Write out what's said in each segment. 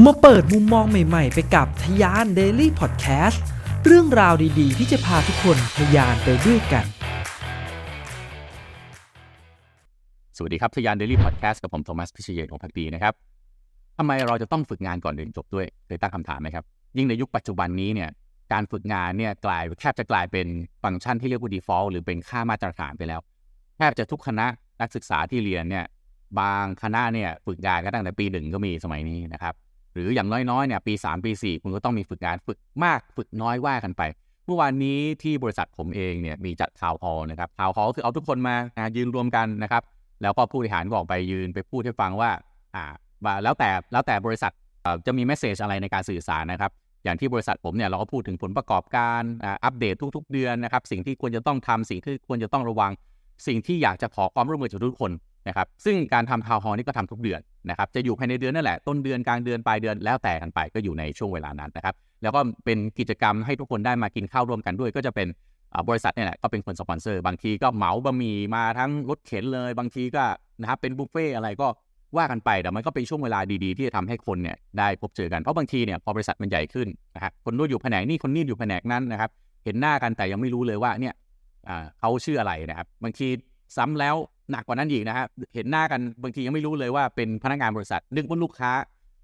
มาเปิดมุมมองใหม่ๆ ไปกับทยาน Daily Podcast เรื่องราวดีๆ ที่จะพาทุกคนทะยานไปด้วยกัน สวัสดีครับทะยาน Daily Podcast กับผมโทมัสพิเชยของพักดีนะครับทำไมเราจะต้องฝึกงานก่อนเรียนจบด้วยเคยตั้งคำถามไหมครับ ยิ่งในยุคปัจจุบันนี้เนี่ยการฝึกงานเนี่ยกลายแทบจะกลายเป็นฟังก์ชันที่เรียกว่า default หรือเป็นค่ามาตรฐานไปแล้ว แทบจะทุกคณะนักศึกษาที่เรียนเนี่ยบางคณะเนี่ยฝึกงานก็ตั้งแต่ปีหนึ่งก็มีสมัยนี้นะครับ หรืออย่างน้อยๆเนี่ยปี 3 ปี 4 คุณก็ต้องมีฝึกงานฝึกมากฝึกน้อยว่ากันไป เมื่อวานนี้ที่บริษัทผมเองเนี่ยมีจัดทาวฮอลนะครับทาวฮอลคือเอาทุกคนมายืนรวมกันนะครับ แล้วก็ผู้บริหารก็ออกไปยืนไปพูดให้ฟังว่าอ่าแล้วแต่แล้วแต่บริษัทจะมีเมสเซจอะไรในการสื่อสารนะครับ อย่างที่บริษัทผมเนี่ยเราก็พูดถึงผลประกอบการอัปเดตทุก ๆ เดือนนะครับ สิ่งที่ควรจะต้องทำสิ่งที่ควรจะต้องระวัง สิ่งที่อยากจะขอความร่วมมือจากทุกคน นะครับซึ่งการทำทาวน์ฮอลนี่ก็ทำทุกเดือนนะครับจะอยู่ภายในเดือนนั่นแหละต้นเดือนกลางเดือนปลายเดือนแล้วแต่กันไปก็อยู่ในช่วงเวลานั้นนะครับแล้วก็เป็นกิจกรรมให้ทุกคนได้มากินข้าวร่วมกันด้วย ก็จะเป็นบริษัทเนี่ยแหละก็เป็นคนสปอนเซอร์ บางทีก็เหมาบะหมี่มาทั้งรถเข็นเลย บางทีก็นะครับเป็นบุฟเฟ่อะไรก็ว่ากันไปแต่มันก็เป็นช่วงเวลาดีๆ ที่จะทำให้คนเนี่ยได้พบเจอกันเพราะบางทีเนี่ยพอบริษัทมันใหญ่ขึ้นนะครับคนนู้นอยู่แผนกนี้คนนี้อยู่แผนกนั้นนะครับเห็นหน้ากันแต่ยังไม่รู้เลยว่าเนี่ยเขาชื่ออะไรนะครับบางทีซ้ำแล้ว หนักกว่านั้นอีกนะครับเห็นหน้ากันบางทียังไม่รู้เลยว่าเป็นพนักงานบริษัท นึกว่าลูกค้า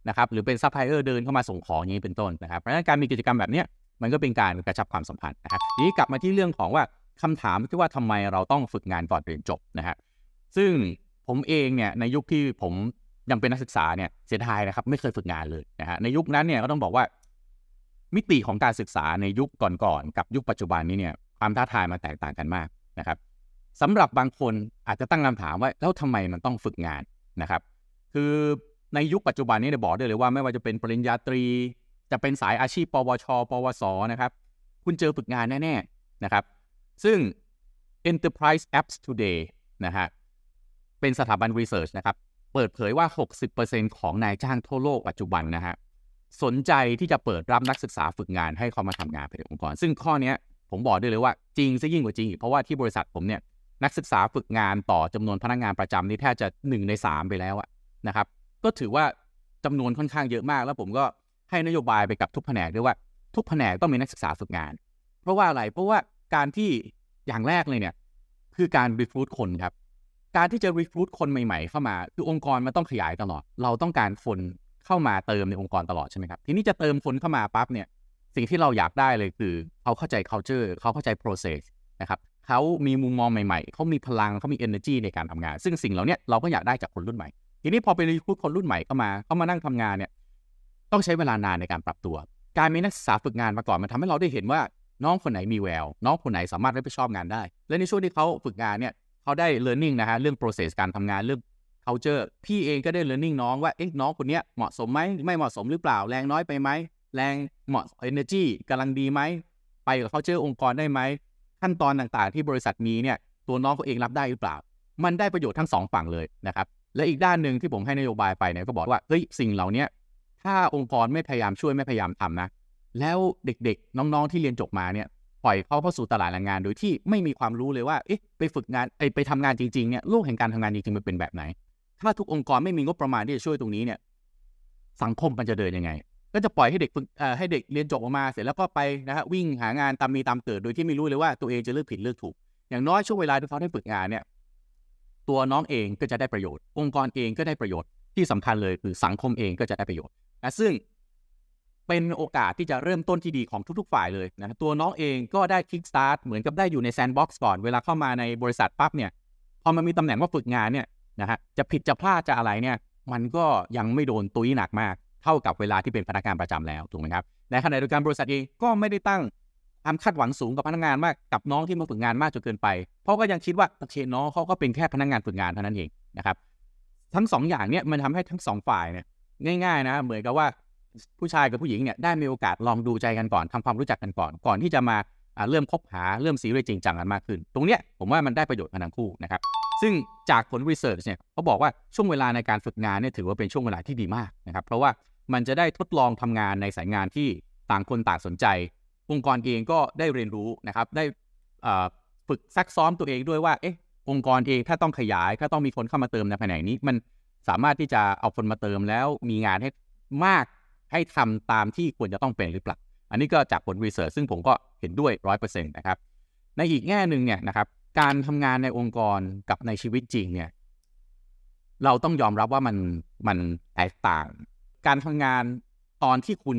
นะครับหรือเป็นซัพพลายเออร์เดินเข้ามาส่งของอย่างนี้เป็นต้นนะครับเพราะฉะนั้นการมีกิจกรรมแบบนี้มันก็เป็นการกระชับความสัมพันธ์นะครับทีนี้กลับมาที่เรื่องของว่าคำถามที่ว่าทำไมเราต้องฝึกงานก่อนเรียนจบนะครับซึ่งผมเองเนี่ยในยุคที่ผมยังเป็นนักศึกษาเนี่ยเสียดายนะครับไม่เคยฝึกงานเลยนะฮะในยุคนั้นเนี่ยก็ต้องบอกว่า มิติของการศึกษาในยุคก่อนๆกับยุคปัจจุบันนี้เนี่ยความท้าทายมันแตกต่างกันมากนะครับ สำหรับบางคนอาจจะตั้งคำถามว่าแล้วทำไมมันต้องฝึกงานนะครับ คือในยุคปัจจุบันนี้เนี่ยบอกได้เลยว่าไม่ว่าจะเป็นปริญญาตรี จะเป็นสายอาชีพ ปวช ปวสนะครับ คุณเจอฝึกงานแน่ๆนะครับ ซึ่ง Enterprise Apps Today นะฮะเป็นสถาบันรีเสิร์ชนะครับ เปิดเผยว่า 60%ของนายจ้างทั่วโลกปัจจุบันนะฮะสนใจที่จะเปิดรับนักศึกษาฝึกงานให้เขามาทำงานภายในองค์กร ซึ่งข้อนี้ผมบอกได้เลยว่าจริงซะยิ่งกว่าจริงเพราะว่าที่บริษัทผมเนี่ย นักศึกษาฝึกงานต่อจำนวนพนักงานประจำนี่แทบจะ1ใน3ไปแล้วอะนะครับ ก็ถือว่าจำนวนค่อนข้างเยอะมาก แล้วผมก็ให้นโยบายไปกับทุกแผนกด้วยว่าทุกแผนกต้องมีนักศึกษาฝึกงาน เพราะว่าอะไรเพราะว่าการที่อย่างแรกเลยเนี่ยคือการรีฟูดคนครับ การที่จะรีฟูดคนใหม่ๆ เข้ามา คือองค์กรมันต้องขยายตลอด เราต้องการคนเข้ามาเติมในองค์กรตลอดใช่ไหมครับทีนี้จะเติมคนเข้ามาปั๊บเนี่ยสิ่งที่เราอยากได้เลยคือเขาเข้าใจ culture เขาเข้าใจ process นะครับ เขามีมุมมองใหม่ๆ เขามีพลังเขามี energy ในการทำงาน ซึ่งสิ่งเหล่านี้เราก็อยากได้จากคนรุ่นใหม่ ทีนี้พอไปรีคูดคนรุ่นใหม่เข้ามาเขามานั่งทำงานเนี่ย ต้องใช้เวลานานในการปรับตัว การมีนักศึกษาฝึกงานมาก่อนมันทำให้เราได้เห็นว่าน้องคนไหนมีแวว น้องคนไหนสามารถรับผิดชอบงานได้ และในช่วงที่เขาฝึกงานเนี่ยเขาได้ learning นะฮะเรื่อง process การทำงานเรื่อง culture พี่เองก็ได้ learning น้องว่าเอ๊ะน้องคนนี้เหมาะสมไหมไม่เหมาะสมหรือเปล่าแรงน้อยไปไหมแรงเหมาะ energy กำลังดีไหมไปกับ culture องค์กรได้ไหม ขั้นตอนต่างๆ ที่บริษัทมีเนี่ยตัวน้องเขาเองรับได้หรือเปล่า มันได้ประโยชน์ทั้งสองฝั่งเลยนะครับและอีกด้านหนึ่งที่ผมให้นโยบายไปเนี่ยก็บอกว่าเฮ้ยสิ่งเหล่านี้ถ้าองค์กรไม่พยายามช่วยไม่พยายามทำนะแล้วเด็กๆ น้องๆที่เรียนจบมาเนี่ยปล่อยเขาเข้าสู่ตลาดแรงงาน โดยที่ไม่มีความรู้เลยว่าเอ๊ะไปฝึกงานไอไปทำงานจริงๆเนี่ยโลกแห่งการทำงานจริงๆมันเป็นแบบไหน ถ้าทุกองค์กรไม่มีงบประมาณที่จะช่วยตรงนี้เนี่ยสังคมมันจะเดินยังไง ก็จะปล่อยให้เด็กฝึกให้เด็กเรียนจบออกมาเสร็จแล้วก็ไปนะฮะวิ่งหางานตามมีตามเกิดโดยที่ไม่รู้เลยว่าตัวเองจะเลือกผิดเลือกถูก อย่างน้อยช่วงเวลาที่เขาได้ฝึกงานเนี่ยตัวน้องเองก็จะได้ประโยชน์ องค์กรเองก็ได้ประโยชน์ที่สำคัญเลยคือสังคมเองก็จะได้ประโยชน์นะซึ่งเป็นโอกาสที่จะเริ่มต้นที่ดีของทุกๆฝ่ายเลยนะตัวน้องเองก็ได้ kickstart เหมือนกับได้อยู่ใน sandbox ก่อนเวลาเข้ามาในบริษัทปั๊บเนี่ยพอมันมีตำแหน่งว่าฝึกงานเนี่ยนะฮะจะผิดจะพลาดจะอะไรเนี่ยมันก็ยังไม่โดนตุ้ยหนักมาก เท่ากับเวลาที่เป็นพนักงานประจำแล้วถูกไหมครับในขณะเดียวกันบริษัทเองก็ไม่ได้ตั้งความคาดหวังสูงกับพนักงานมากกับน้องที่มาฝึกงานมากจนเกินไป เพราะก็ยังคิดว่าโอเคน้องเขาก็เป็นแค่พนักงานฝึกงานเท่านั้นเองนะครับทั้ง2ออย่างเนี่ยมันทำให้ทั้ง2ฝ่ายเนี่ยง่ายๆนะเหมือนกับว่าผู้ชายกับผู้หญิงเนี่ยได้มีโอกาสลองดูใจกันก่อนทำความรู้จักกันก่อน ก่อนที่จะมาเริ่มคบหาเริ่มซีเรียสจริงจังกันมากขึ้น ตรงเนี้ยผมว่ามันได้ประโยชน์กันทั้งคู่นะครับ ซึ่งจากผลวิจัยเนี่ยเขาบอกว่าช่วงเวลาในการฝึกงานเนี่ยถือว่าเป็นช่วงเวลาที่ดีมากนะครับ เพราะว่ามันจะได้ทดลองทำงานในสายงานที่ต่างคนต่างสนใจ องค์กรเองก็ได้เรียนรู้นะครับ ได้ฝึกซักซ้อมตัวเองด้วยว่า เอ๊ะ องค์กรเองถ้าต้องขยาย ถ้าต้องมีคนเข้ามาเติมในแผนกนี้ มันสามารถที่จะเอาคนมาเติมแล้วมีงานให้มากให้ทำตามที่ควรจะต้องเป็นหรือเปล่า อันนี้ก็จากผลรีเสิร์ชซึ่งผมก็เห็นด้วยร้อยเปอร์เซ็นต์นะครับ ในอีกแง่หนึ่งเนี่ยนะครับ การทำงานในองค์กรกับในชีวิตจริงเนี่ย เราต้องยอมรับว่ามันมันแตกต่าง การทำงานตอนที่คุณ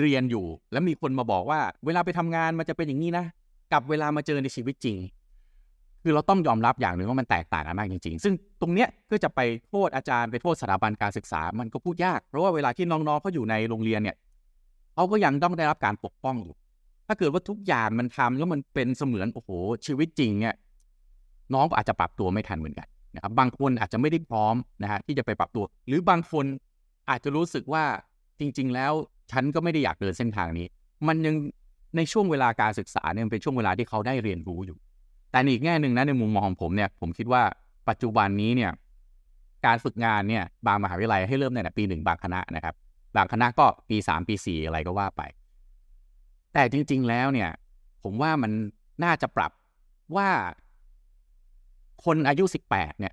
เรียนอยู่ แล้วมีคนมาบอกว่า เวลาไปทำงานมันจะเป็นอย่างนี้นะ กับเวลามาเจอในชีวิตจริง คือเราต้องยอมรับอย่างหนึ่งว่ามันแตกต่างกันมากจริง ๆ ซึ่งตรงเนี้ยก็จะไปโทษอาจารย์ไปโทษสถาบันการศึกษา มันก็พูดยาก เพราะว่าเวลาที่น้องๆเขาอยู่ในโรงเรียนเนี่ยเขาก็ยังต้องได้รับการปกป้องอยู่ถ้าเกิดว่าทุกอย่างมันทำแล้วมันเป็นเสมือนโอ้โหชีวิตจริงเนี่ย น้องก็อาจจะปรับตัวไม่ทันเหมือนกันนะครับบางคนอาจจะไม่ได้พร้อมนะฮะที่จะไปปรับตัว หรือบางคนอาจจะรู้สึกว่าจริง ๆ แล้วฉันก็ไม่ได้อยากเดินเส้นทางนี้ มันยังในช่วงเวลาการศึกษาเนี่ยเป็นช่วงเวลาที่เขาได้เรียนรู้อยู่ แต่อีกแง่หนึ่งนะในมุมมองของผมเนี่ยผมคิดว่าปัจจุบันนี้เนี่ยการฝึกงานเนี่ยบางมหาวิทยาลัยให้เริ่มในปีหนึ่งบางคณะนะครับบางคณะก็ปีสามปีสี่อะไรก็ว่าไป แต่จริง ๆ แล้วเนี่ยผมว่ามันน่าจะปรับว่า คนอายุ 18 เนี่ย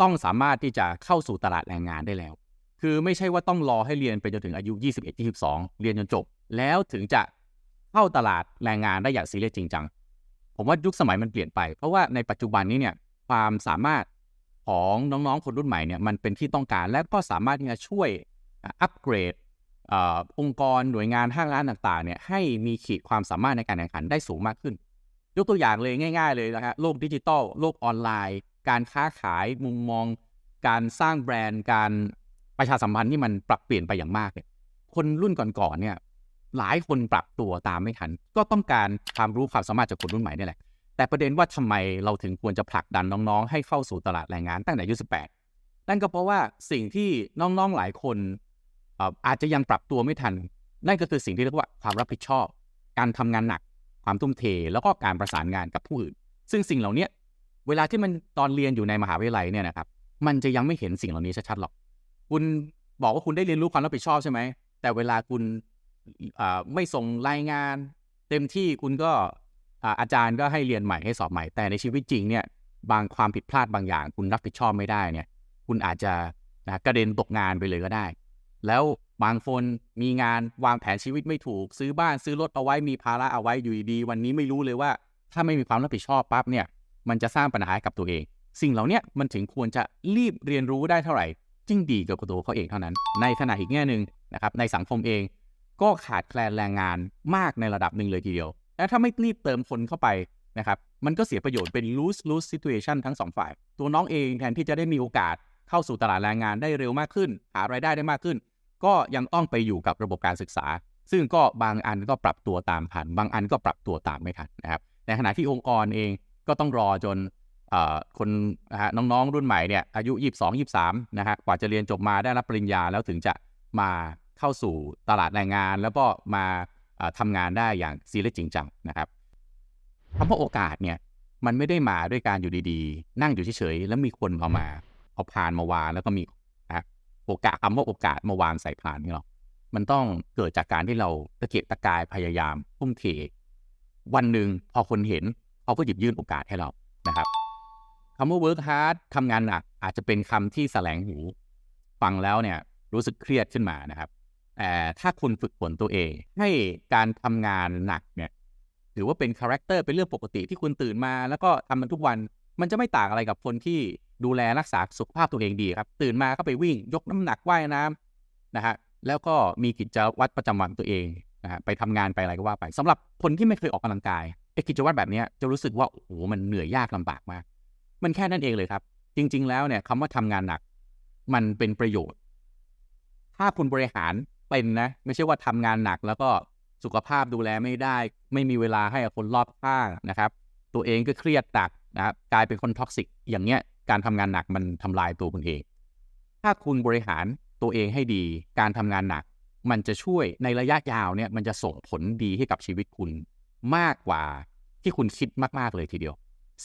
ต้องสามารถที่จะเข้าสู่ตลาดแรงงานได้แล้ว คือไม่ใช่ว่าต้องรอให้เรียนไปจนถึงอายุ 21 22 เรียนจนจบ แล้วถึงจะเข้าตลาดแรงงานได้อย่างซีเรียสจริงจัง ผมว่ายุคสมัยมันเปลี่ยนไป เพราะว่าในปัจจุบันนี้เนี่ย ความสามารถของน้องๆ คนรุ่นใหม่เนี่ย มันเป็นที่ต้องการ และก็สามารถที่จะช่วยอัปเกรดอองค์กรหน่วยงานห้างร้านต่างๆ เนี่ยให้มีขีดความสามารถในการแข่งขันได้สูงมากขึ้น ยกตัวอย่างเลยง่าย ๆเลยนะฮะโลกดิจิตอลโลกออนไลน์ การค้าขายมุมมอง การสร้างแบรนด์ การประชาสัมพันธ์ที่มันปรับเปลี่ยนไปอย่างมากเนี่ยคนรุ่นก่อนๆเนี่ยหลายคนปรับตัวตามไม่ทัน ก็ต้องการความรู้ความสามารถจากคนรุ่นใหม่นี่แหละ แต่ประเด็นว่าทำไมเราถึงควรจะผลักดันน้องๆ ให้เข้าสู่ตลาดแรงงานตั้งแต่อายุ18 นั่นก็เพราะว่าสิ่งที่น้องๆหลายคนอาจจะยังปรับตัวไม่ทัน นั่นก็คือสิ่งที่เรียกว่าความรับผิดชอบ การทำงานหนัก ความทุ่มเท แล้วก็การประสานงานกับผู้อื่น ซึ่งสิ่งเหล่านี้เวลาที่มันตอนเรียนอยู่ในมหาวิทยาลัยเนี่ยนะครับ มันจะยังไม่เห็นสิ่งเหล่านี้ชัดๆหรอก คุณบอกว่าคุณได้เรียนรู้ความรับผิดชอบใช่ไหม แต่เวลาคุณไม่ส่งรายงาน เต็มที่คุณก็อาจารย์ก็ให้เรียนใหม่ให้สอบใหม่ แต่ในชีวิตจริงเนี่ย บางความผิดพลาดบางอย่าง คุณรับผิดชอบไม่ได้เนี่ย คุณอาจจะกระเด็นตกงานไปเลยก็ได้ แล้วบางคนมีงานวางแผนชีวิตไม่ถูก ซื้อบ้านซื้อรถเอาไว้มีภาระเอาไว้อยู่ดี วันนี้ไม่รู้เลยว่า ถ้าไม่มีความรับผิดชอบปั๊บเนี่ย มันจะสร้างปัญหากับตัวเอง สิ่งเหล่านี้มันถึงควรจะรีบเรียนรู้ได้เท่าไหร่จึงดีกับตัวเขาเองเท่านั้น ในขณะอีกแง่หนึ่งนะครับในสังคมเองก็ขาดแคลนแรงงานมากในระดับหนึ่งเลยทีเดียว และถ้าไม่รีบเติมคนเข้าไปนะครับ มันก็เสียประโยชน์เป็น lose lose situation ทั้งสองฝ่าย ตัวน้องเองแทนที่จะได้มีโอกาสเข้าสู่ตลาดแรงงานได้เร็วมากขึ้น หารายได้ได้มากขึ้น ก็ยังต้องไปอยู่กับระบบการศึกษา ซึ่งก็บางอันก็ปรับตัวตามทัน บางอันก็ปรับตัวตามไม่ทันนะครับในขณะที่องค์กรเองก็ต้องรอจนคนนะฮะน้องๆรุ่นใหม่เนี่ยอายุ 22 23นะฮะกว่าจะเรียนจบมาได้รับปริญญาแล้วถึงจะมาเข้าสู่ตลาดแรงงาน แล้วก็มาทำงานได้อย่างซีเรียสจริงจังนะครับคำว่าโอกาสเนี่ยมันไม่ได้มาด้วยการอยู่ดีๆ นั่งอยู่เฉยๆแล้วมีคนเอามาเอาพานมาวางแล้วก็มี โอกาสคำว่าโอกาสมาวางใส่ผ่านนี่หรอกมันต้องเกิดจากการที่เราตะเกียกตะกายพยายามทุ่มเทวันหนึ่งพอคนเห็นเขาก็หยิบยื่นโอกาสให้เรานะครับคำว่า work hard ทำงานหนักอาจจะเป็นคำที่แสลงหู ฟังแล้วเนี่ยรู้สึกเครียดขึ้นมานะครับแต่ถ้าคุณฝึกฝนตัวเอง ให้การทำงานหนักเนี่ยถือว่าเป็นคาแรคเตอร์เป็นเรื่องปกติที่คุณตื่นมา แล้วก็ทำมันทุกวันมันจะไม่ต่างอะไรกับคนที่ ดูแลรักษาสุขภาพตัวเองดีครับ ตื่นมาก็ไปวิ่งยกน้ำหนักว่ายน้ำนะฮะแล้วก็มีกิจวัตรประจำวันตัวเองนะฮะไปทำงานไปอะไรก็ว่าไปสำหรับคนที่ไม่เคยออกกำลังกายไอ้กิจวัตรแบบนี้จะรู้สึกว่าโอ้โหมันเหนื่อยยากลำบากมาก มันแค่นั้นเองเลยครับ จริง ๆ แล้วเนี่ยคำว่าทำงานหนัก มันเป็นประโยชน์ ถ้าคุณบริหารเป็นนะ ไม่ใช่ว่าทำงานหนักแล้วก็สุขภาพดูแลไม่ได้ ไม่มีเวลาให้กับคนรอบข้างนะครับ ตัวเองก็เครียดจัดนะครับกลายเป็นคน toxic อย่างเงี้ย การทำงานหนักมันทำลายตัวคุณเอง ถ้าคุณบริหารตัวเองให้ดี การทำงานหนัก มันจะช่วยในระยะยาวเนี่ยมันจะส่งผลดีให้กับชีวิตคุณมากกว่าที่คุณคิดมากๆเลยทีเดียว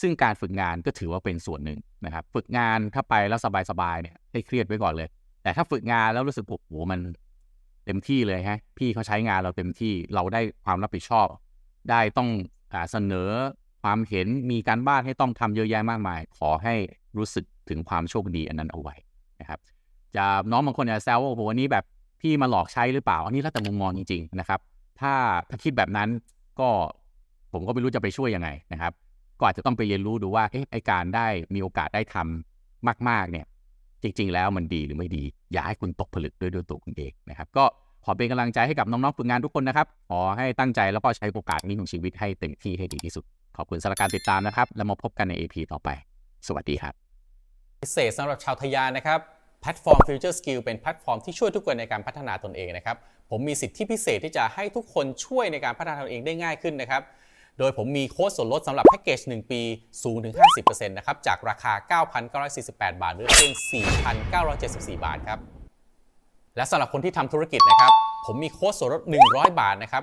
ซึ่งการฝึกงานก็ถือว่าเป็นส่วนหนึ่งนะครับ ฝึกงานถ้าไปแล้วสบายๆเนี่ยให้เครียดไว้ก่อนเลย แต่ถ้าฝึกงานแล้วรู้สึกโอ้โหมันเต็มที่เลยฮะ พี่เขาใช้งานเราเต็มที่เราได้ความรับผิดชอบ ได้ต้องอเสนอความเห็นมีการบ้านให้ต้องทำเยอะแยะมากมาย ขอให้ รู้สึกถึงความโชคดีอันนั้นเอาไว้นะครับ จะน้องบางคนจะแซวว่าโอ้โหวันนี้แบบพี่มาหลอกใช้หรือเปล่า อันนี้แล้วแต่มุมมองจริง ๆ นะครับ ถ้าถ้าคิดแบบนั้นก็ผมก็ไม่รู้จะไปช่วยยังไงนะครับ ก็อาจจะต้องไปเรียนรู้ดูว่าเอ๊ะไอ้การได้มีโอกาสได้ทำมาก ๆ เนี่ย จริง ๆ แล้วมันดีหรือไม่ดี อยากให้คุณตกผลึกด้วยด้วยตัวคุณเองนะครับ ก็ขอเป็นกำลังใจให้กับน้องๆฝึกงานทุกคนนะครับ ขอให้ตั้งใจแล้วก็ใช้โอกาสนี้ของชีวิตให้เต็มที่ให้ดีที่สุด ขอบคุณสำหรับการติดตามนะครับ แล้วมาพบกันใน EP ต่อไป สวัสดีครับ พิเศษสำหรับชาวทะยานนะครับแพลตฟอร์ม Future Skill เป็นแพลตฟอร์มที่ช่วยทุกคนในการพัฒนาตนเองนะครับ ผมมีสิทธิพิเศษที่จะให้ทุกคนช่วยในการพัฒนาตนเองได้ง่ายขึ้นนะครับ โดยผมมีโค้ดส่วนลดสำหรับแพ็กเกจ 1 ปีสูงถึง 50%นะครับ จากราคา 9,948 บาทหรือเพียง 4,974 บาทครับ และสำหรับคนที่ทำธุรกิจนะครับ ผมมีโค้ดส่วนลด 100 บาทนะครับ